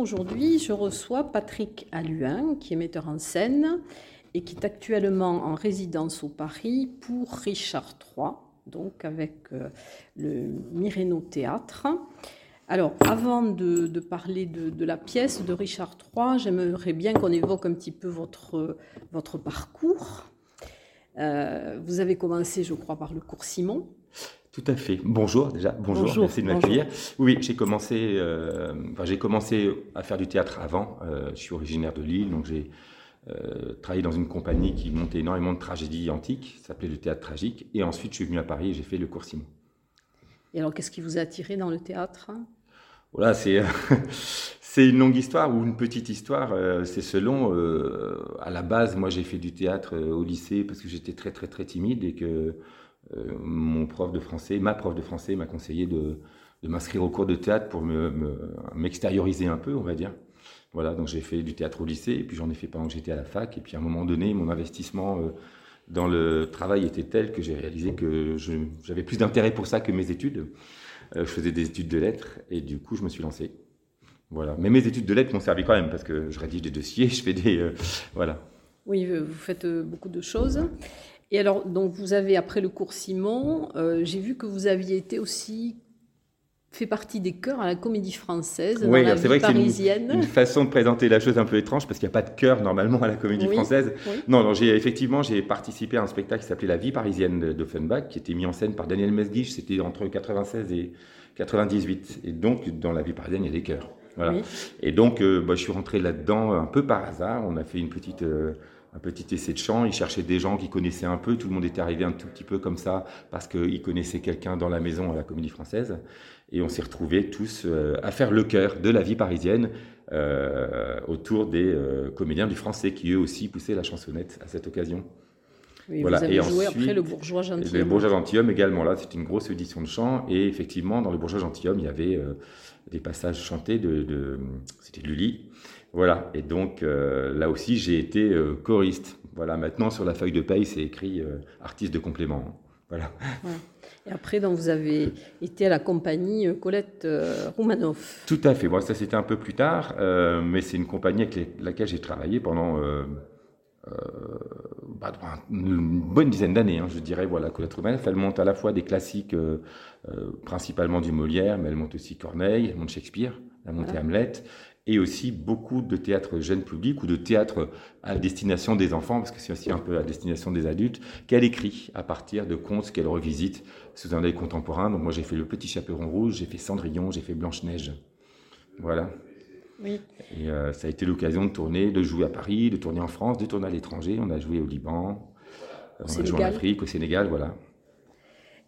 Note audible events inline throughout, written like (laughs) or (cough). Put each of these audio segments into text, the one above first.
Aujourd'hui, je reçois Patrick Alluin, qui est metteur en scène et qui est actuellement en résidence au Paris pour Richard III, donc avec euh, le Mireno Théâtre. Alors, avant de, parler de, la pièce de Richard III, j'aimerais bien qu'on évoque un petit peu votre, votre parcours. Euh, vous avez commencé, je crois, par le cours Simon. Tout à fait. Bonjour déjà. Bonjour. merci de m'accueillir. Oui, j'ai commencé, euh, j'ai commencé à faire du théâtre avant. Euh, je suis originaire de Lille, donc j'ai euh, travaillé dans une compagnie qui montait énormément de tragédies antiques, ça s'appelait le théâtre tragique. Et ensuite, je suis venu à Paris et j'ai fait le cours Simon. Et alors, qu'est-ce qui vous a attiré dans le théâtre? Voilà, c'est (laughs) c'est une longue histoire ou une petite histoire. c'est selon. à la base, moi, j'ai fait du théâtre au lycée parce que j'étais très très très timide et que mon prof de français, ma prof de français m'a conseillé de, m'inscrire au cours de théâtre pour m'extérioriser un peu, on va dire. Voilà, donc j'ai fait du théâtre au lycée, et puis j'en ai fait pendant que j'étais à la fac, et puis à un moment donné, mon investissement euh, dans le travail était tel que j'ai réalisé que j'avais plus d'intérêt pour ça que mes études. Euh, je faisais des études de lettres, et du coup, je me suis lancé. Voilà. Mais mes études de lettres m'ont servi quand même, parce que je rédige des dossiers, (laughs) je fais des... voilà. Oui, vous faites beaucoup de choses. Et alors, donc vous avez, après le cours Simon, euh, j'ai vu que vous aviez été aussi fait partie des chœurs à la Comédie Française, dans la vie parisienne. C'est une, façon de présenter la chose un peu étrange parce qu'il n'y a pas de chœur normalement à la Comédie Française. Non, non, j'ai effectivement j'ai participé à un spectacle qui s'appelait La vie parisienne d'Offenbach, qui était mis en scène par Daniel Mesguich. C'était entre 96 et 98. Et donc dans La vie parisienne, il y a des chœurs. Voilà. Et donc, euh, bah, je suis rentré là-dedans un peu par hasard. On a fait une petite euh, un petit essai de chant. Il cherchait des gens qui connaissaient un peu. Tout le monde était arrivé un tout petit peu comme ça parce qu'il connaissait quelqu'un dans la maison à la Comédie Française. Et on s'est retrouvés tous euh, à faire le cœur de la vie parisienne euh, autour des euh, comédiens du français qui eux aussi poussaient la chansonnette à cette occasion. voilà. Vous avez et joué après le Bourgeois Gentilhomme. Le Bourgeois Gentilhomme également, là, c'était une grosse audition de chant. Et effectivement, dans le Bourgeois Gentilhomme, il y avait des passages chantés de, de c'était Lully. Voilà, et donc euh, là aussi j'ai été euh, choriste. Voilà, maintenant sur la feuille de paye c'est écrit euh, artiste de complément. Voilà. Et après, donc, vous avez été à la compagnie Colette Roumanoff. Tout à fait. Bon, ça c'était un peu plus tard, mais c'est une compagnie avec laquelle j'ai travaillé pendant bah, une bonne dizaine d'années, hein, je dirais. Voilà, Colette Roumanoff, elle monte à la fois des classiques, principalement du Molière, mais elle monte aussi Corneille, elle monte Shakespeare, elle monte Hamlet et aussi beaucoup de théâtre jeune public ou de théâtre à destination des enfants, parce que c'est aussi un peu à destination des adultes, qu'elle écrit à partir de contes qu'elle revisite sous un œil contemporain. Donc moi j'ai fait Le Petit Chaperon Rouge, j'ai fait Cendrillon, j'ai fait Blanche-Neige. Voilà. Oui. Et euh, ça a été l'occasion de tourner, de jouer à Paris, de tourner en France, de tourner à l'étranger. On a joué au Liban, on a joué en Afrique, au Sénégal, voilà.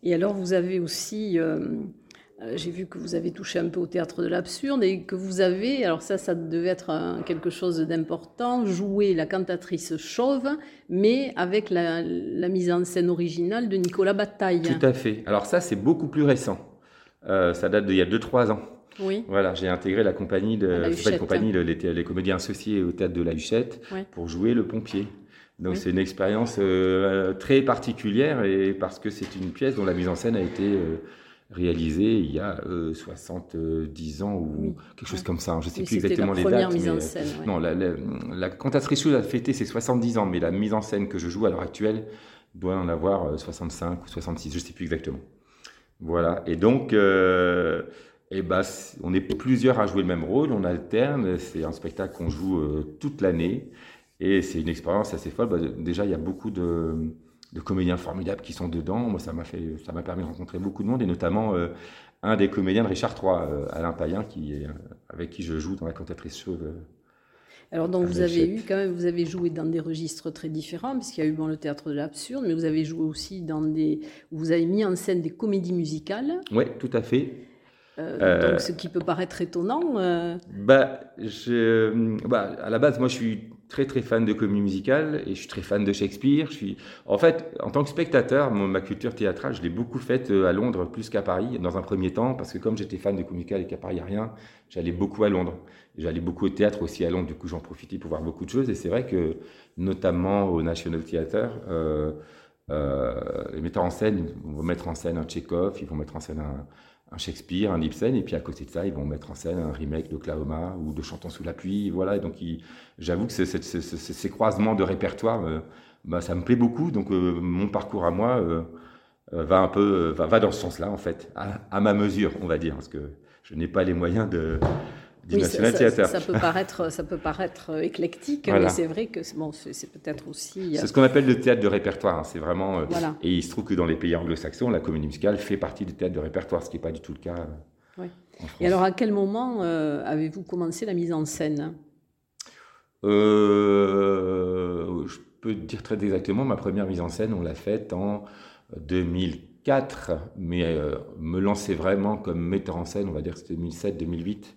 Et alors vous avez aussi... Euh, euh, j'ai vu que vous avez touché un peu au théâtre de l'absurde et que vous avez, alors ça, ça devait être quelque chose d'important, joué la cantatrice chauve, mais avec la, mise en scène originale de Nicolas Bataille. Tout à fait. Alors ça, c'est beaucoup plus récent. Euh, ça date d'il y a 2-3 ans. Oui. Voilà, j'ai intégré la compagnie, de, la compagnie les, comédiens associés au théâtre de la Huchette pour jouer le pompier. Donc c'est une expérience euh, très particulière et parce que c'est une pièce dont la mise en scène a été réalisé il y a 70 euh, ans ou quelque chose comme ça. Je ne sais plus exactement les dates. Mise en scène, Non, la, la, la cantatrice a fêté ses 70 ans, mais la mise en scène que je joue à l'heure actuelle doit en avoir 65 euh, ou 66, je ne sais plus exactement. Voilà. Et donc, euh, eh ben, on est plusieurs à jouer le même rôle, on alterne. C'est un spectacle qu'on joue toute l'année. Et c'est une expérience assez folle. Bah, déjà, il y a beaucoup de de comédiens formidables qui sont dedans. Moi, ça m'a fait, ça m'a permis de rencontrer beaucoup de monde et notamment euh, un des comédiens de Richard III, euh, Alain Payen, qui est, euh, avec qui je joue dans la cantatrice chauve. Alors donc vous avez eu quand même, vous avez joué dans des registres très différents, puisqu'il y a eu bon, le théâtre de l'absurde, mais vous avez joué aussi dans des, vous avez mis en scène des comédies musicales. Oui, tout à fait. Donc, ce qui peut paraître étonnant. Bah, je, bah, à la base, moi, je suis très très fan de comédie musicale et je suis très fan de Shakespeare. Je suis, en fait, en tant que spectateur, ma culture théâtrale, je l'ai beaucoup faite euh, à Londres plus qu'à Paris dans un premier temps parce que comme j'étais fan de comédie musicale et qu'à Paris il a rien, j'allais beaucoup à Londres. J'allais beaucoup au théâtre aussi à Londres, du coup j'en profitais pour voir beaucoup de choses et c'est vrai que notamment au National Theatre, euh, euh, les metteurs en scène vont mettre en scène un Tchekhov, ils vont mettre en scène un, un Shakespeare, un Ibsen, et puis à côté de ça, ils vont mettre en scène un remake d'Oklahoma ou de Chantons sous la pluie. Voilà, donc j'avoue que ces croisements de répertoire, euh, bah, ça me plaît beaucoup. Donc euh, mon parcours à moi euh, va un peu va, dans ce sens-là, en fait, à, ma mesure, on va dire, parce que je n'ai pas les moyens de, oui, ça, peut paraître, ça peut paraître euh, éclectique, mais c'est vrai que bon, c'est peut-être aussi. C'est ce qu'on appelle le théâtre de répertoire. Hein. C'est vraiment. Euh, et il se trouve que dans les pays anglo-saxons, la comédie musicale fait partie du théâtre de répertoire, ce qui n'est pas du tout le cas. Euh, et alors, à quel moment avez-vous commencé la mise en scène? Je peux dire très exactement, ma première mise en scène, on l'a faite en 2004, mais me lancer vraiment comme metteur en scène, on va dire que c'était 2007-2008.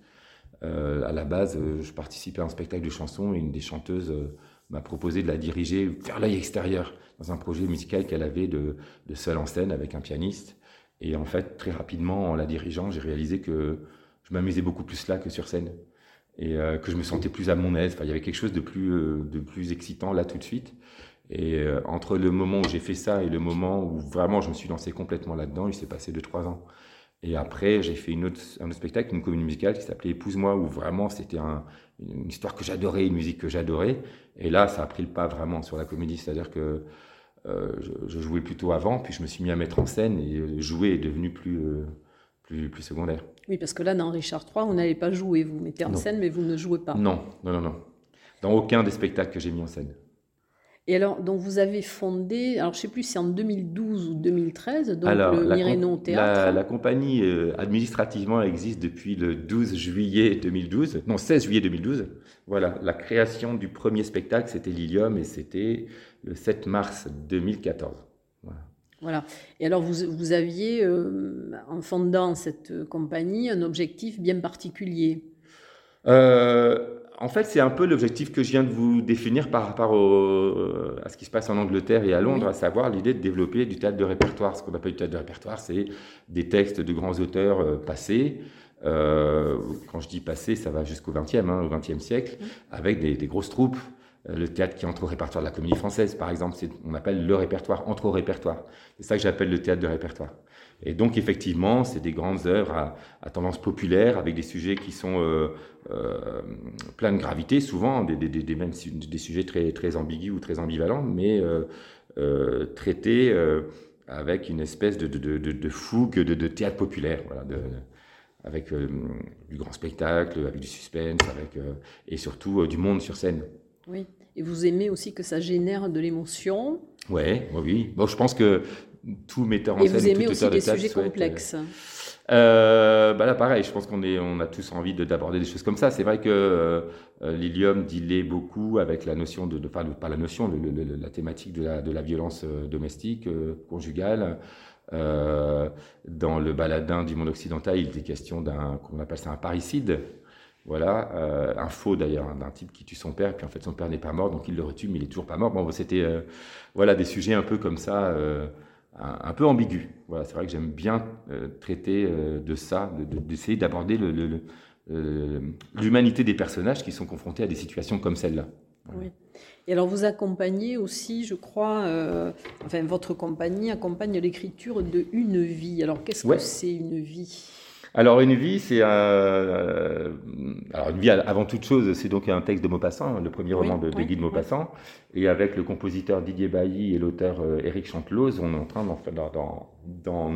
Euh, à la base, euh, je participais à un spectacle de chansons et une des chanteuses euh, m'a proposé de la diriger vers l'œil extérieur dans un projet musical qu'elle avait de, de seule en scène avec un pianiste. Et en fait, très rapidement, en la dirigeant, j'ai réalisé que je m'amusais beaucoup plus là que sur scène et que je me sentais plus à mon aise. Enfin, il y avait quelque chose de plus, de plus excitant là tout de suite. Et entre le moment où j'ai fait ça et le moment où vraiment je me suis lancé complètement là-dedans, il s'est passé deux trois ans. Et après, j'ai fait une autre, un autre spectacle, une comédie musicale qui s'appelait Épouse-moi, où vraiment c'était un, une histoire que j'adorais, une musique que j'adorais. Et là, ça a pris le pas vraiment sur la comédie, c'est-à-dire que euh, je, jouais plutôt avant, puis je me suis mis à mettre en scène et jouer est devenu plus, euh, plus, plus, secondaire. Oui, parce que là, dans Richard III, on n'allait pas jouer. Vous mettez en scène, mais vous ne jouez pas. Non, non, non, non. Dans aucun des spectacles que j'ai mis en scène. Et alors, donc vous avez fondé, alors je ne sais plus si c'est en 2012 ou 2013, donc le Mirénon Théâtre. La, la compagnie euh, administrativement existe depuis le 12 juillet 2012, non 16 juillet 2012. Voilà, la création du premier spectacle, c'était Lilium et c'était le 7 mars 2014. Voilà. Voilà. Et alors, vous, vous aviez, euh, en fondant cette compagnie, un objectif bien particulier? Euh, en fait, c'est un peu l'objectif que je viens de vous définir par rapport à ce qui se passe en Angleterre et à Londres, à savoir l'idée de développer du théâtre de répertoire. Ce qu'on appelle du théâtre de répertoire, c'est des textes de grands auteurs euh, passés. Euh, quand je dis passé, ça va jusqu'au XXe, hein, au XXe siècle, avec des, grosses troupes. Euh, le théâtre qui entre au répertoire de la comédie française, par exemple, on appelle le répertoire, entre au répertoire. C'est ça que j'appelle le théâtre de répertoire. Et donc, effectivement, c'est des grandes œuvres à, tendance populaire, avec des sujets qui sont euh, euh, pleins de gravité, souvent, des, sujets très, très ambigus ou très ambivalents, mais traités avec une espèce de, fougue de, théâtre populaire, avec du grand spectacle, avec du suspense, et surtout du monde sur scène. Oui, et vous aimez aussi que ça génère de l'émotion Ouais, oui, Bon, je pense que tout metteur en scène. Et vous aimez aussi des sujets complexes. Euh, bah là, pareil, je pense qu'on est, on a tous envie d'aborder des choses comme ça. C'est vrai que euh, Lilium dilait beaucoup avec la notion de, de pas, pas, la notion, la thématique de la, de la violence euh, domestique, euh, conjugale. Euh, dans le baladin du monde occidental, il était question d'un, qu'on appelle ça un parricide. Voilà, un faux d'ailleurs, hein, d'un type qui tue son père, puis en fait son père n'est pas mort, donc il le retue, mais il est toujours pas mort. Bon, c'était, voilà, des sujets un peu comme ça un, peu ambigu. Voilà, c'est vrai que j'aime bien euh, traiter euh, de ça, d'essayer d'aborder l'humanité des personnages qui sont confrontés à des situations comme celle-là. Oui. Et alors vous accompagnez aussi, je crois, euh, enfin votre compagnie accompagne l'écriture de une vie. Alors qu'est-ce que c'est une vie? Alors une vie, c'est euh, alors une vie avant toute chose, c'est donc un texte de Maupassant, le premier roman de, Guy de Maupassant, et avec le compositeur Didier Bailly et l'auteur euh, Éric Chantelose, on est en train d'en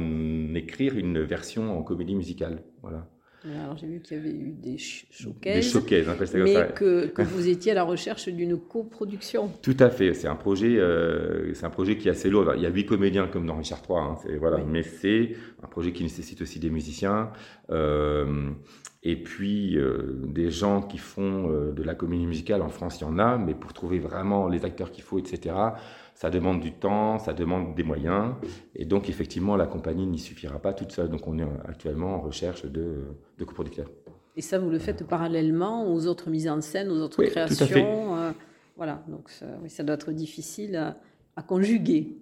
écrire une version en comédie musicale. Voilà. Alors j'ai vu qu'il y avait eu des showcases, des showcases mais que, que, vous étiez à la recherche d'une coproduction. (laughs) Tout à fait, c'est un projet, euh, c'est un projet qui est assez lourd. Il y a huit comédiens comme dans Richard III, hein, voilà, mais c'est un projet qui nécessite aussi des musiciens. Euh, et puis, euh, des gens qui font euh, de la comédie musicale, en France, il y en a, mais pour trouver vraiment les acteurs qu'il faut, etc., ça demande du temps, ça demande des moyens. Et donc, effectivement, la compagnie n'y suffira pas toute seule. Donc, on est actuellement en recherche de, de coproducteurs. Et ça, vous le faites parallèlement aux autres mises en scène, aux autres créations. Euh, voilà, donc ça, oui, ça doit être difficile à, à conjuguer.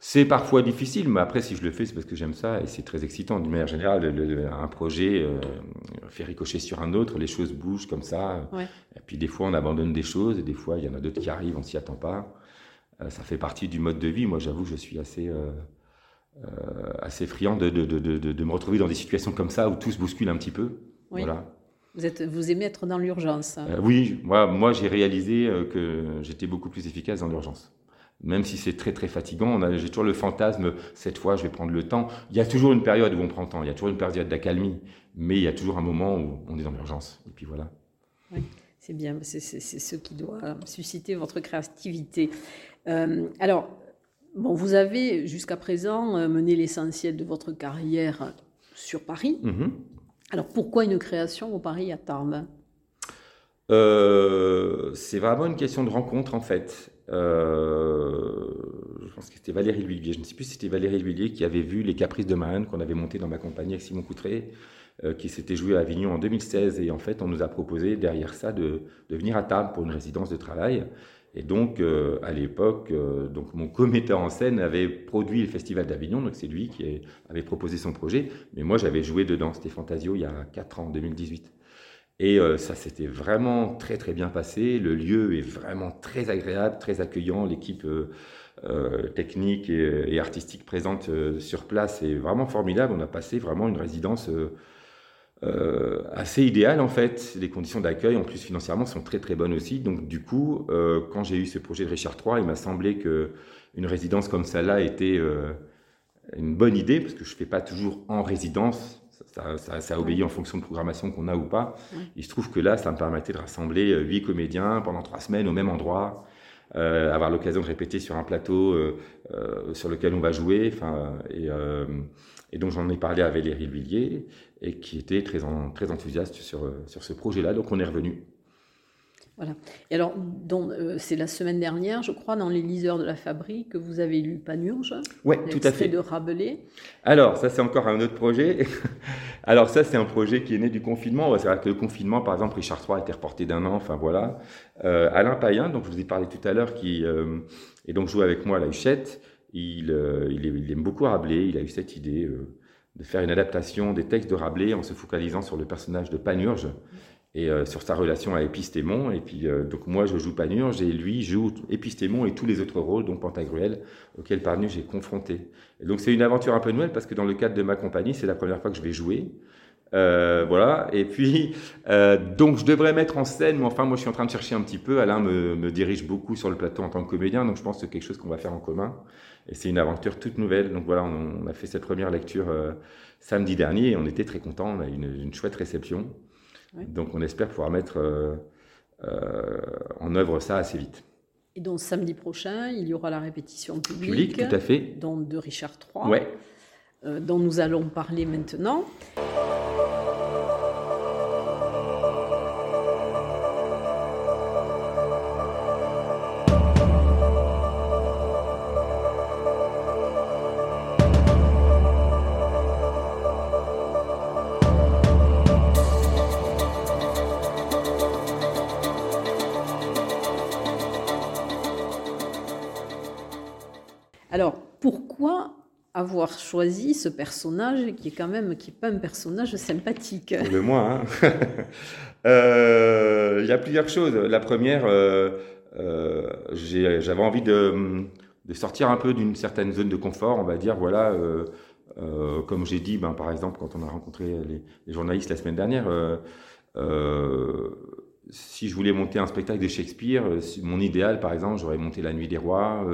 C'est parfois difficile, mais après, si je le fais, c'est parce que j'aime ça et c'est très excitant. D'une manière générale, un projet euh, fait ricocher sur un autre, les choses bougent comme ça. Et puis, des fois, on abandonne des choses et des fois, il y en a d'autres qui arrivent, on s'y attend pas. Euh, ça fait partie du mode de vie. Moi, j'avoue, je suis assez, euh, assez friand de, de, de, de, me retrouver dans des situations comme ça où tout se bouscule un petit peu. Voilà. Vous, êtes, vous aimez être dans l'urgence Oui, moi, moi j'ai réalisé que j'étais beaucoup plus efficace dans l'urgence même si c'est très très fatigant, j'ai toujours le fantasme, cette fois je vais prendre le temps. Il y a toujours une période où on prend le temps, il y a toujours une période d'accalmie, mais il y a toujours un moment où on est dans l'urgence. Et puis voilà. Oui, c'est bien, c'est ce qui doit susciter votre créativité. Euh, alors, bon, vous avez jusqu'à présent euh, mené l'essentiel de votre carrière sur Paris. Mm-hmm. Alors pourquoi une création au Paris à Tarbes? Euh, C'est vraiment une question de rencontre en fait. Euh, je pense que c'était Valérie Lhuillier, je ne sais plus si c'était Valérie Lhuillier qui avait vu Les Caprices de Mahane qu'on avait monté dans ma compagnie avec Simon Coutré, euh, qui s'était joué à Avignon en 2016. Et en fait, on nous a proposé derrière ça de, de venir à table pour une résidence de travail. Et donc, euh, à l'époque, donc mon commetteur en scène avait produit le Festival d'Avignon, donc c'est lui qui avait proposé son projet. Mais moi, j'avais joué dedans, c'était Fantasio il y a 4 ans, en 2018. Et euh, ça s'était vraiment très très bien passé. Le lieu est vraiment très agréable, très accueillant. L'équipe euh, euh, technique et, artistique présente sur place est vraiment formidable. On a passé vraiment une résidence assez idéale en fait. Les conditions d'accueil en plus financièrement sont très très bonnes aussi. Donc du coup, quand j'ai eu ce projet de Richard III, il m'a semblé que une résidence comme celle-là était une bonne idée parce que je ne fais pas toujours en résidence ça, ça, obéit en fonction de programmation qu'on a ou pas. Il se trouve que là, ça me permettait de rassembler euh, huit comédiens pendant trois semaines au même endroit, euh, avoir l'occasion de répéter sur un plateau euh, sur lequel on va jouer. Et, et, donc j'en ai parlé à Valérie Villiers et qui était très, très enthousiaste sur, sur ce projet-là. Donc on est revenu. Voilà. Et alors, euh, c'est la semaine dernière, je crois, dans les liseurs de la fabrique, que vous avez lu Panurge. Oui, tout à fait. de Rabelais. Alors, ça, c'est encore un autre projet. (laughs) alors, ça, c'est un projet qui est né du confinement. C'est vrai que le confinement, par exemple, Richard III a été reporté d'un an. Enfin, voilà. Euh, Alain Payen, dont je vous ai parlé tout à l'heure, qui euh, est donc joué avec moi à la Huchette, il, il, aime beaucoup Rabelais. Il a eu cette idée de faire une adaptation des textes de Rabelais en se focalisant sur le personnage de Panurge et euh, sur sa relation à Épistémon. Et puis, euh, donc moi, je joue Panurge et lui joue Épistémon et tous les autres rôles, dont Pantagruel, auxquels Panurge j'ai confronté. Donc, c'est une aventure un peu nouvelle parce que dans le cadre de ma compagnie, c'est la première fois que je vais jouer. Euh, voilà. Et puis, donc, je devrais mettre en scène, mais enfin, moi, je suis en train de chercher un petit peu. Alain me, me dirige beaucoup sur le plateau en tant que comédien, donc je pense que c'est quelque chose qu'on va faire en commun. Et c'est une aventure toute nouvelle. Donc voilà, on, a fait cette première lecture samedi dernier et on était très contents. On a eu une chouette réception. Donc on espère pouvoir mettre euh, euh, en œuvre ça assez vite. Et donc samedi prochain, il y aura la répétition publique, tout à fait. Donc, de Richard III, euh, dont nous allons parler maintenant. Avoir choisi ce personnage qui est quand même qui est pas un personnage sympathique. Le moins. Hein. (laughs) Euh, il y a plusieurs choses. La première, euh, euh, j'avais envie de, sortir un peu d'une certaine zone de confort, on va dire. Voilà, comme j'ai dit, ben, par exemple, quand on a rencontré les journalistes la semaine dernière. si je voulais monter un spectacle de Shakespeare, mon idéal, par exemple, j'aurais monté La Nuit des Rois,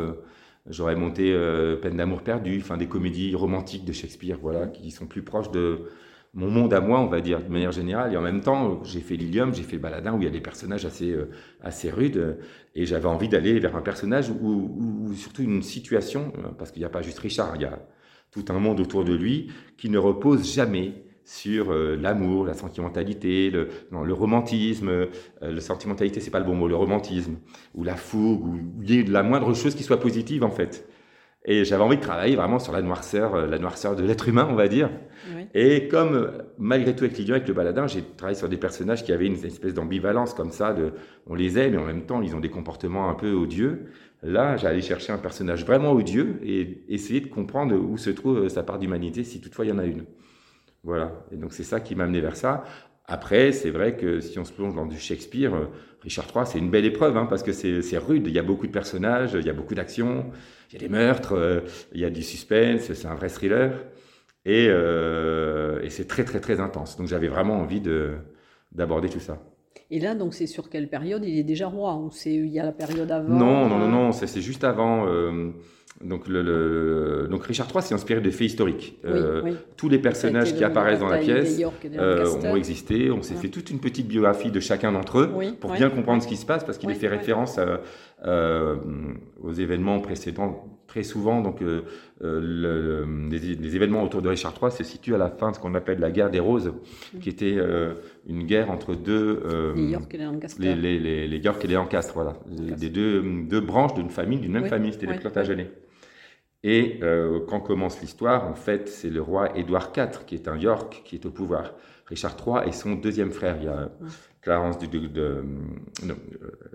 J'aurais monté euh, Peine d'amour perdu, enfin des comédies romantiques de Shakespeare, voilà, qui sont plus proches de, mon monde à moi, on va dire, de manière générale. Et en même temps, j'ai fait Lilium, j'ai fait Baladin, où il y a des personnages assez, euh, assez rudes. Et j'avais envie d'aller vers un personnage ou, surtout une situation, euh, parce qu'il n'y a pas juste Richard, il y a tout un monde autour de lui qui ne repose jamais sur euh, l'amour, la sentimentalité, le, non, le romantisme. Euh, le sentimentalité, c'est pas le bon mot, le romantisme, ou la fougue, ou, ou la moindre chose qui soit positive en fait. Et j'avais envie de travailler vraiment sur la noirceur, euh, la noirceur de l'être humain, on va dire. Et comme, malgré tout, avec Lilian, avec le baladin, j'ai travaillé sur des personnages qui avaient une espèce d'ambivalence comme ça, de, on les aime, mais en même temps, ils ont des comportements un peu odieux. Là, j'allais chercher un personnage vraiment odieux et essayer de comprendre où se trouve sa part d'humanité, si toutefois il y en a une. Voilà. Et donc, c'est ça qui m'a amené vers ça. Après, c'est vrai que si on se plonge dans du Shakespeare, euh, Richard III, c'est une belle épreuve, hein, parce que c'est rude. Il y a beaucoup de personnages, il y a beaucoup d'actions, il y a des meurtres, euh, il y a du suspense, c'est un vrai thriller. Et, euh, et c'est très, très, très intense. Donc, j'avais vraiment envie d'aborder tout ça. Et là, donc, c'est sur quelle période? Il est déjà roi ou c'est il y a la période avant? Non, non, non, non, c'est juste avant. Donc, le, donc Richard III s'est inspiré de faits historiques. Euh, tous les personnages qui apparaissent dans la pièce euh, ont existé. On s'est fait toute une petite biographie de chacun d'entre eux pour bien comprendre ce qui se passe parce qu'il est fait référence euh, aux événements précédents très souvent. Donc, les, événements autour de Richard III se situent à la fin de ce qu'on appelle la guerre des Roses, qui était une guerre entre deux les York et les Lancaster. Les, York et les Lancaster, voilà, des deux, deux branches d'une famille, d'une même famille. C'était les Plantagenets. Et euh, quand commence l'histoire, en fait, c'est le roi Édouard IV, qui est un York, qui est au pouvoir. Richard III est son deuxième frère. Il y a Clarence, duc de, euh,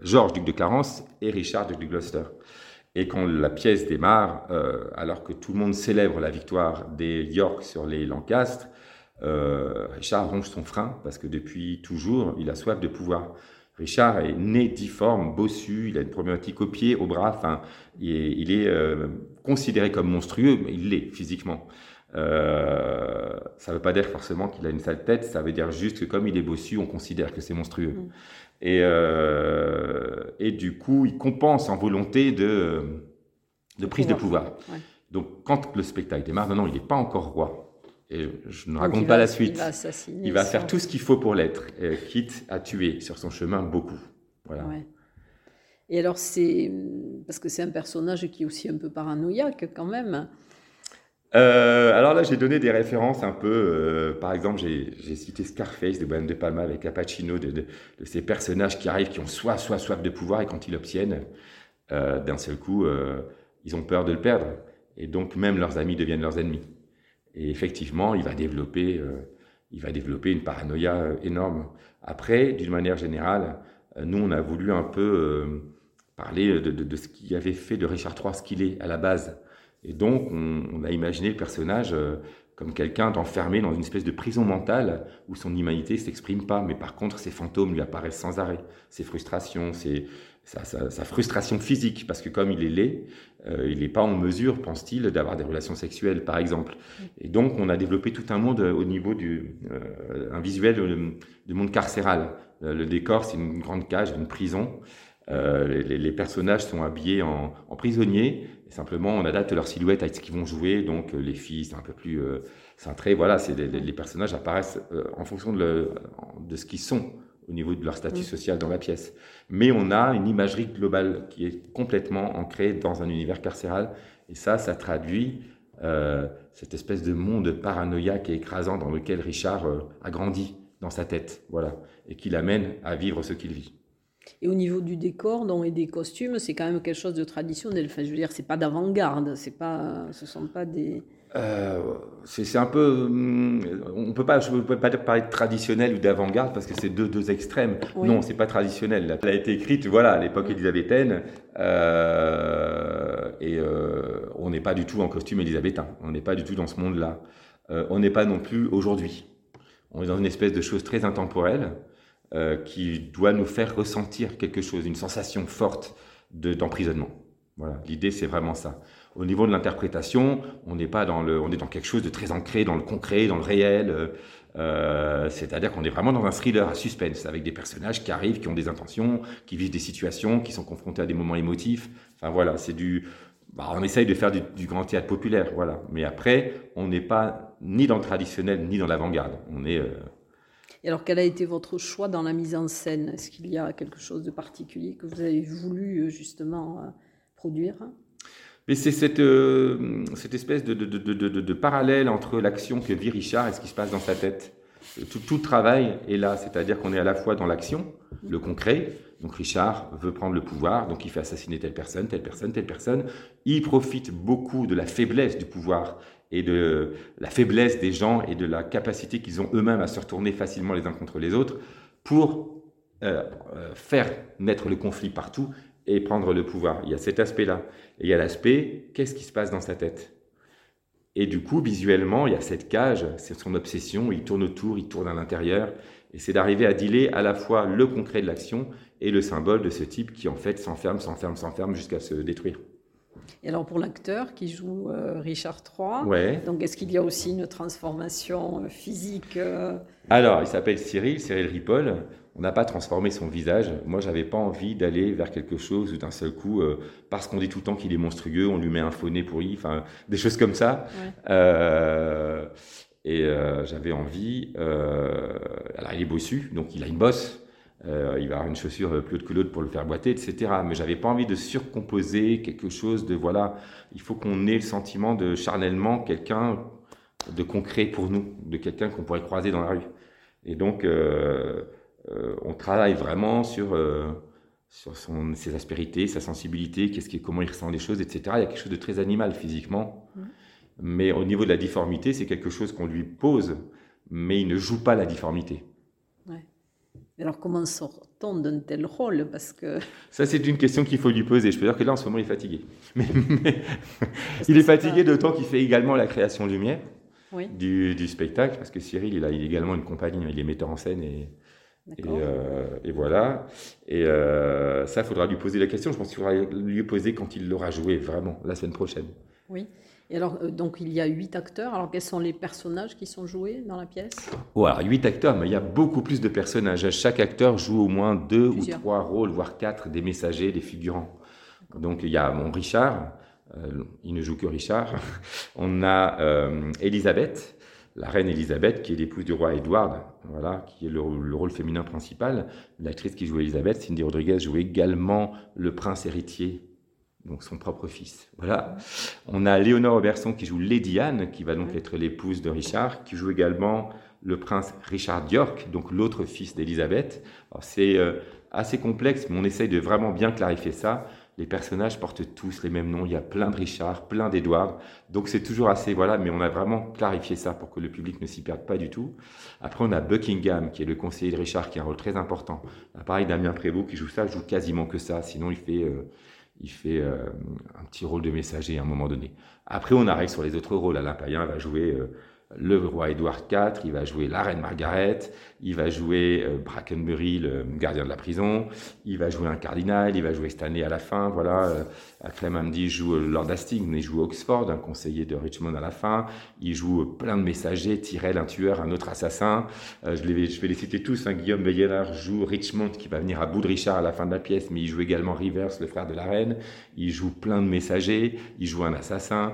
Georges, duc de Clarence, et Richard, duc de Gloucester. Et quand la pièce démarre, euh, alors que tout le monde célèbre la victoire des York sur les Lancastres, Richard ronge son frein parce que depuis toujours, il a soif de pouvoir. Richard est né difforme, bossu, il a une problématique au pied, au bras, enfin, il est, euh, considéré comme monstrueux, mais il l'est physiquement. Euh, ça ne veut pas dire forcément qu'il a une sale tête, ça veut dire juste que comme il est bossu, on considère que c'est monstrueux. Mm. Et, euh, et du coup, il compense en volonté de, de prise de pouvoir. Donc quand le spectacle démarre, non, non, il n'est pas encore roi et je ne raconte pas la suite. Il va, faire tout ce qu'il faut pour l'être, quitte à tuer sur son chemin beaucoup. Voilà. Et alors, c'est. Parce que c'est un personnage qui est aussi un peu paranoïaque quand même. Euh, alors là, j'ai donné des références un peu. Euh, par exemple, j'ai cité Scarface de Brian De Palma avec Cappuccino, de, de, ces personnages qui arrivent, qui ont soit, soit soif de pouvoir, et quand ils l'obtiennent, euh, d'un seul coup, ils ont peur de le perdre. Et donc, même leurs amis deviennent leurs ennemis. Et effectivement, il va développer, euh, il va développer une paranoïa euh, énorme. Après, d'une manière générale, euh, nous, on a voulu un peu parler de, ce qui avait fait de Richard III ce qu'il est à la base. Et donc, on, a imaginé le personnage comme quelqu'un d'enfermé dans une espèce de prison mentale où son humanité ne s'exprime pas, mais par contre, ses fantômes lui apparaissent sans arrêt, ses frustrations, ses, sa, frustration physique, parce que comme il est laid, euh, il n'est pas en mesure, pense-t-il, d'avoir des relations sexuelles, par exemple. Et donc, on a développé tout un monde au niveau du euh, un visuel du monde carcéral. Euh, le décor, c'est une grande cage, une prison. Les, personnages sont habillés en, prisonniers. Et simplement, on adapte leur silhouette à ce qu'ils vont jouer. Donc, les filles, c'est un peu plus cintré. Voilà, c'est les, personnages apparaissent en fonction de, de ce qu'ils sont au niveau de leur statut mm. social dans la pièce. Mais on a une imagerie globale qui est complètement ancrée dans un univers carcéral. Et ça, ça traduit euh, cette espèce de monde paranoïaque et écrasant dans lequel Richard euh, a grandi dans sa tête, voilà, et qui l'amène à vivre ce qu'il vit. Et au niveau du décor donc, et des costumes, c'est quand même quelque chose de traditionnel. Enfin, je veux dire, c'est pas d'avant-garde, c'est pas, ce sont pas des euh, c'est un peu. Hum, on peut pas, je ne peux pas parler de traditionnel ou d'avant-garde parce que c'est deux, deux extrêmes. Non, c'est pas traditionnel. Elle a été écrite, voilà, à l'époque élisabéthaine, euh, et euh, on n'est pas du tout en costume élisabétain. On n'est pas du tout dans ce monde-là. on n'est pas non plus aujourd'hui. On est dans une espèce de chose très intemporelle qui doit nous faire ressentir quelque chose, une sensation forte d'emprisonnement. voilà, l'idée c'est vraiment ça. Au niveau de l'interprétation, on n'est pas dans le, on est dans quelque chose de très ancré dans le concret, dans le réel. Euh, euh, c'est-à-dire qu'on est vraiment dans un thriller à suspense avec des personnages qui arrivent, qui ont des intentions, qui vivent des situations, qui sont confrontés à des moments émotifs. Enfin voilà, c'est du, bah, on essaye de faire du, grand théâtre populaire, voilà. Mais après, on n'est pas ni dans le traditionnel, ni dans l'avant-garde. On est. Euh, Alors, quel a été votre choix dans la mise en scène? Est-ce qu'il y a quelque chose de particulier que vous avez voulu euh, justement euh, produire? Mais c'est cette, cette espèce de, de, de, de parallèle entre l'action que vit Richard et ce qui se passe dans sa tête. Tout, travail est là, c'est-à-dire qu'on est à la fois dans l'action, le concret, donc Richard veut prendre le pouvoir, donc il fait assassiner telle personne, telle personne, telle personne. Il profite beaucoup de la faiblesse du pouvoir et de la faiblesse des gens et de la capacité qu'ils ont eux-mêmes à se retourner facilement les uns contre les autres pour euh, euh, faire naître le conflit partout et prendre le pouvoir. Il y a cet aspect-là. Et il y a l'aspect, qu'est-ce qui se passe dans sa tête? Et du coup, visuellement, il y a cette cage, c'est son obsession, il tourne autour, il tourne à l'intérieur, et c'est d'arriver à dealer à la fois le concret de l'action et le symbole de ce type qui en fait s'enferme, s'enferme, s'enferme jusqu'à se détruire. Et alors pour l'acteur qui joue euh, Richard III, donc est-ce qu'il y a aussi une transformation euh, physique euh? Alors il s'appelle Cyril, Cyril Ripoll. On n'a pas transformé son visage. Moi, j'avais pas envie d'aller vers quelque chose où d'un seul coup, parce qu'on dit tout le temps qu'il est monstrueux, on lui met un faux nez pourri, enfin (laughs) des choses comme ça. et j'avais envie. alors il est bossu, donc il a une bosse. Euh, il va avoir une chaussure plus haute que l'autre pour le faire boiter, etc. Mais j'avais pas envie de surcomposer quelque chose de voilà. Il faut qu'on ait le sentiment de charnellement quelqu'un de concret pour nous, de quelqu'un qu'on pourrait croiser dans la rue. Et donc, euh, euh, on travaille vraiment sur sur son, ses aspérités, sa sensibilité, qu'est-ce qui, comment il ressent les choses, etc. Il y a quelque chose de très animal physiquement, mmh. mais au niveau de la difformité, c'est quelque chose qu'on lui pose, mais il ne joue pas la difformité. Alors comment sort-on d'un tel rôle? Parce que (laughs) ça c'est une question qu'il faut lui poser. Je peux dire que là en ce moment il est fatigué. (laughs) Mais, il est fatigué d'autant qu'il fait également la création lumière du, du, spectacle parce que Cyril il a, également une compagnie, il est metteur en scène et et, euh, et, voilà. Et euh, ça, il faudra lui poser la question. Je pense qu'il faudra lui poser quand il l'aura joué vraiment la semaine prochaine. Oui. Et alors, euh, donc, il y a huit acteurs. Alors, quels sont les personnages qui sont joués dans la pièce? Oh, alors, huit acteurs, mais il y a beaucoup plus de personnages. Chaque acteur joue au moins deux ou trois rôles, voire quatre, des messagers, des figurants. Donc, il y a mon Richard. Euh, il ne joue que Richard. (laughs) On a Elisabeth, la reine Elisabeth, qui est l'épouse du roi Edward, voilà, qui est le, le rôle féminin principal. L'actrice qui joue Elisabeth, Cindy Rodriguez, joue également le prince héritier donc son propre fils. Voilà. On a Léonore Robertson qui joue Lady Anne, qui va donc être l'épouse de Richard, qui joue également le prince Richard York, donc l'autre fils d'Élisabeth. C'est euh, assez complexe, mais on essaye de vraiment bien clarifier ça. Les personnages portent tous les mêmes noms. Il y a plein de Richard, plein d'Edouard. Donc c'est toujours assez, voilà, mais on a vraiment clarifié ça pour que le public ne s'y perde pas du tout. Après, on a Buckingham, qui est le conseiller de Richard, qui a un rôle très important. pareil, Damien Prévost, qui joue ça, joue quasiment que ça. Sinon, il fait euh, il fait euh, un petit rôle de messager à un moment donné. Après, on arrive sur les autres rôles. Alain Payen va jouer euh, le roi Édouard IV, il va jouer la reine Margaret, il va jouer euh, Brackenbury, le gardien de la prison, il va jouer un cardinal, il va jouer Stanley à la fin, voilà. Euh, Hamdi joue euh, Lord Hastings, il joue Oxford, un conseiller de Richmond à la fin, il joue plein de messagers, Tyrell, un tueur, un autre assassin, je, vais les citer tous, hein. Guillaume Beyeler joue Richmond qui va venir à bout de Richard à la fin de la pièce, mais il joue également Rivers, le frère de la reine, il joue plein de messagers, il joue un assassin,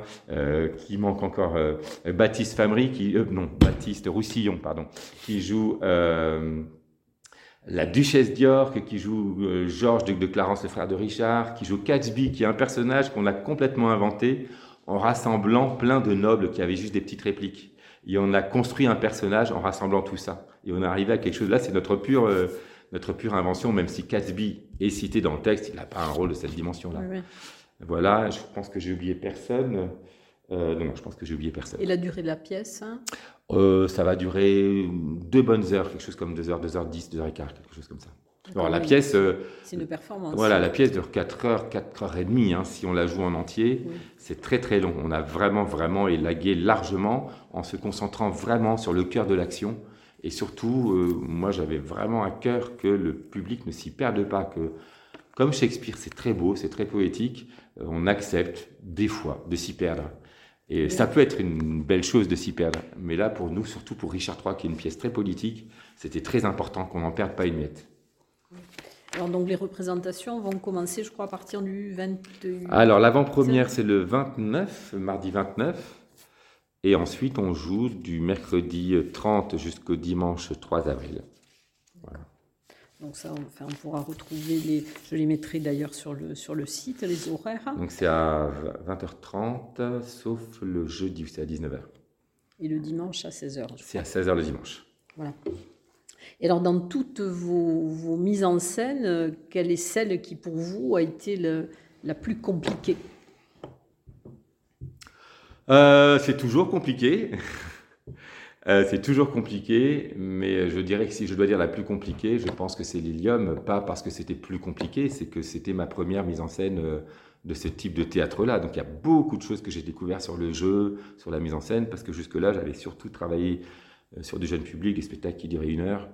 qui manque encore Baptiste Famry, qui, euh, non, Baptiste Roussillon, pardon, qui joue euh, la Duchesse d'York, qui joue euh, Georges, duc de Clarence, le frère de Richard, qui joue Catchby, qui est un personnage qu'on a complètement inventé en rassemblant plein de nobles qui avaient juste des petites répliques. Et on a construit un personnage en rassemblant tout ça. Et on est arrivé à quelque chose, là, c'est notre pure, notre pure invention, même si Catchby est cité dans le texte, il n'a pas un rôle de cette dimension-là. Voilà, je pense que j'ai oublié personne. Euh, non, je pense que j'ai oublié personne. Et la durée de la pièce hein? Euh, Ça va durer deux bonnes heures, quelque chose comme 2 heures, 2 heures 10, 2 heures et quart, quelque chose comme ça. Alors la pièce... Euh, c'est une performance. Voilà, la pièce dure 4 heures, 4 heures et demie, hein, si on la joue en entier. C'est très très long. On a vraiment, vraiment élagué largement en se concentrant vraiment sur le cœur de l'action. Et surtout, moi j'avais vraiment à cœur que le public ne s'y perde pas, que comme Shakespeare c'est très beau, c'est très poétique, on accepte des fois de s'y perdre. Et ça peut être une belle chose de s'y perdre. Mais là, pour nous, surtout pour Richard III, qui est une pièce très politique, c'était très important qu'on n'en perde pas une miette. Alors, donc, les représentations vont commencer, je crois, à partir du 28. Alors, l'avant-première, c'est le 29, mardi 29. Et ensuite, on joue du mercredi 30 jusqu'au dimanche 3 avril. Donc ça, enfin, on pourra retrouver les... Je les mettrai d'ailleurs sur le, sur le site, les horaires. Donc c'est à 20h30, sauf le jeudi où c'est à 19h. Et le dimanche à 16h. C'est à 16h le dimanche. Voilà. Et alors, dans toutes vos, vos, mises en scène, quelle est celle qui, pour vous, a été le, la plus compliquée? Euh, C'est toujours compliqué. Euh, c'est toujours compliqué, mais je dirais que si je dois dire la plus compliquée, je pense que c'est l'Ilium, pas parce que c'était plus compliqué, c'est que c'était ma première mise en scène euh, de ce type de théâtre-là. Donc il y a beaucoup de choses que j'ai découvert sur le jeu, sur la mise en scène, parce que jusque-là, j'avais surtout travaillé euh, sur du jeune public, des spectacles qui duraient une heure,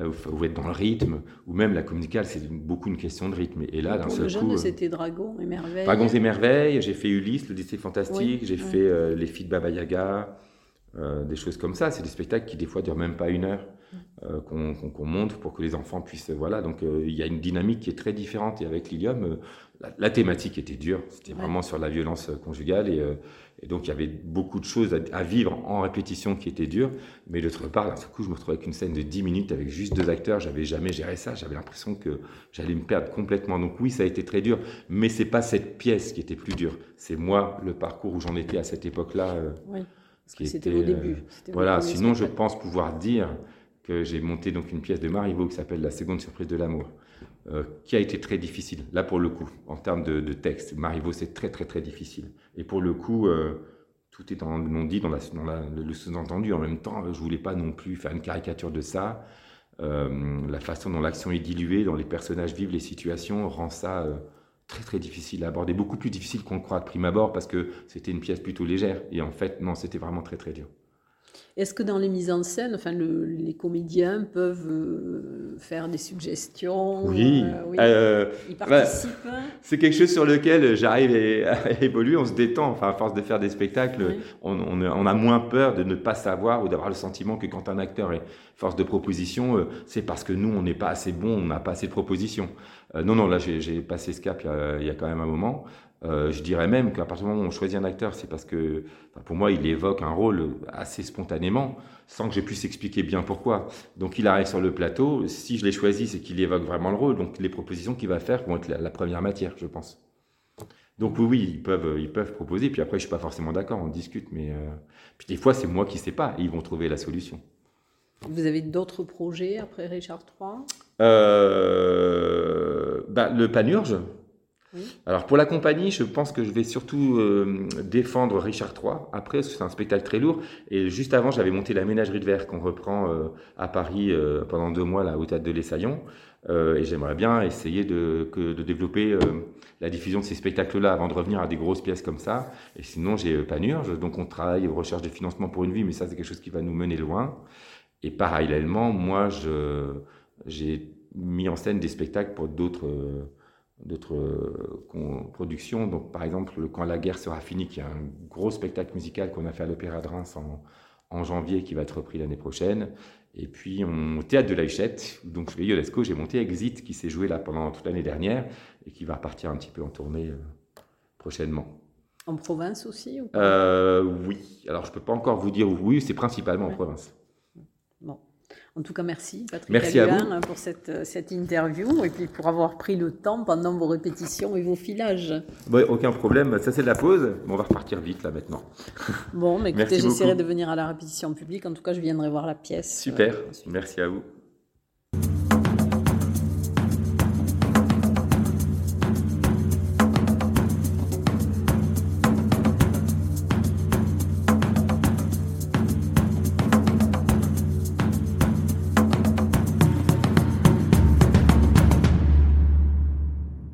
où être dans le rythme, ou même la communicale, c'est beaucoup une question de rythme. Et là, d'un seul le coup, c'était Dragons et Merveilles. Dragons et Merveilles, j'ai fait Ulysse, le lycée fantastique, j'ai fait Les filles de Baba Yaga. Euh, des choses comme ça. C'est des spectacles qui des fois durent même pas une heure euh, qu'on montre pour que les enfants puissent voilà. Donc euh, il y a une dynamique qui est très différente et avec Lilium, la, thématique était dure. C'était vraiment sur la violence conjugale et, et, donc il y avait beaucoup de choses à, vivre en répétition qui étaient dures. Mais d'autre part, d'un coup, je me retrouvais avec une scène de 10 minutes avec juste deux acteurs. J'avais jamais géré ça. J'avais l'impression que j'allais me perdre complètement. Donc oui, ça a été très dur, mais c'est pas cette pièce qui était plus dure. C'est moi le parcours où j'en étais à cette époque-là. Oui c'était au début. Euh, voilà, sinon je pense pouvoir dire que j'ai monté donc une pièce de Marivaux qui s'appelle La seconde surprise de l'amour, euh, qui a été très difficile, là pour le coup, en termes de, texte. Marivaux, c'est très très très difficile. Et pour le coup, euh, tout est dans le non-dit, dans, le sous-entendu. En même temps, je voulais pas non plus faire une caricature de ça. la façon dont l'action est diluée, dont les personnages vivent les situations, rend ça très très difficile à aborder, beaucoup plus difficile qu'on le croit de prime abord parce que c'était une pièce plutôt légère. Et en fait, non, c'était vraiment très très dur. Est-ce que dans les mises en scène, enfin, les comédiens peuvent euh, faire des suggestions Oui, euh, euh, ils bah, participent. c'est quelque chose sur lequel j'arrive à, (laughs) évoluer. On se détend. Enfin, à force de faire des spectacles, on, on, a moins peur de ne pas savoir ou d'avoir le sentiment que quand un acteur est force de proposition, c'est parce que nous, on n'est pas assez bon, on n'a pas assez de propositions. Non, non, là, j'ai passé ce cap il y, a, quand même un moment. Euh, je dirais même qu'à partir du moment où on choisit un acteur, c'est parce que, pour moi, il évoque un rôle assez spontanément, sans que je puisse expliquer bien pourquoi. Donc, il arrive sur le plateau. Si je l'ai choisi, c'est qu'il évoque vraiment le rôle. Donc, les propositions qu'il va faire vont être la, première matière, je pense. Donc, oui, oui, ils peuvent, ils peuvent proposer. Puis après, je suis pas forcément d'accord, on discute. Mais euh, puis des fois, c'est moi qui sais pas. Et ils vont trouver la solution. Vous avez d'autres projets après Richard III euh, bah, Le Panurge. Alors pour la compagnie, je pense que je vais surtout euh, défendre Richard III. Après, c'est un spectacle très lourd. Et juste avant, j'avais monté la Ménagerie de Verre qu'on reprend euh, à Paris pendant deux mois là, au théâtre de l'Essaillon. et j'aimerais bien essayer de, de développer la diffusion de ces spectacles-là avant de revenir à des grosses pièces comme ça. Et sinon, j'ai Panurge. Donc on travaille aux recherches de financement pour une vie, mais ça, c'est quelque chose qui va nous mener loin. Et parallèlement, moi, j'ai mis en scène des spectacles pour d'autres d'autres euh, productions. Donc, par exemple, Quand la guerre sera finie, qui est un gros spectacle musical qu'on a fait à l'Opéra de Reims en, en, janvier, qui va être repris l'année prochaine. Et puis, au Théâtre de la Huchette, donc vais Ionesco, j'ai monté Exit, qui s'est joué là pendant toute l'année dernière et qui va repartir un petit peu en tournée euh, prochainement. En province aussi ou euh, Oui. Alors, je ne peux pas encore vous dire oui, c'est principalement en province. En tout cas, merci Patrick merci à pour cette, euh, cette, interview et puis pour avoir pris le temps pendant vos répétitions et vos filages. aucun problème, ça c'est de la pause, on va repartir vite là maintenant. Bon, mais (laughs) écoutez, j'essaierai de venir à la répétition publique. En tout cas, je viendrai voir la pièce. Super, euh, merci à vous.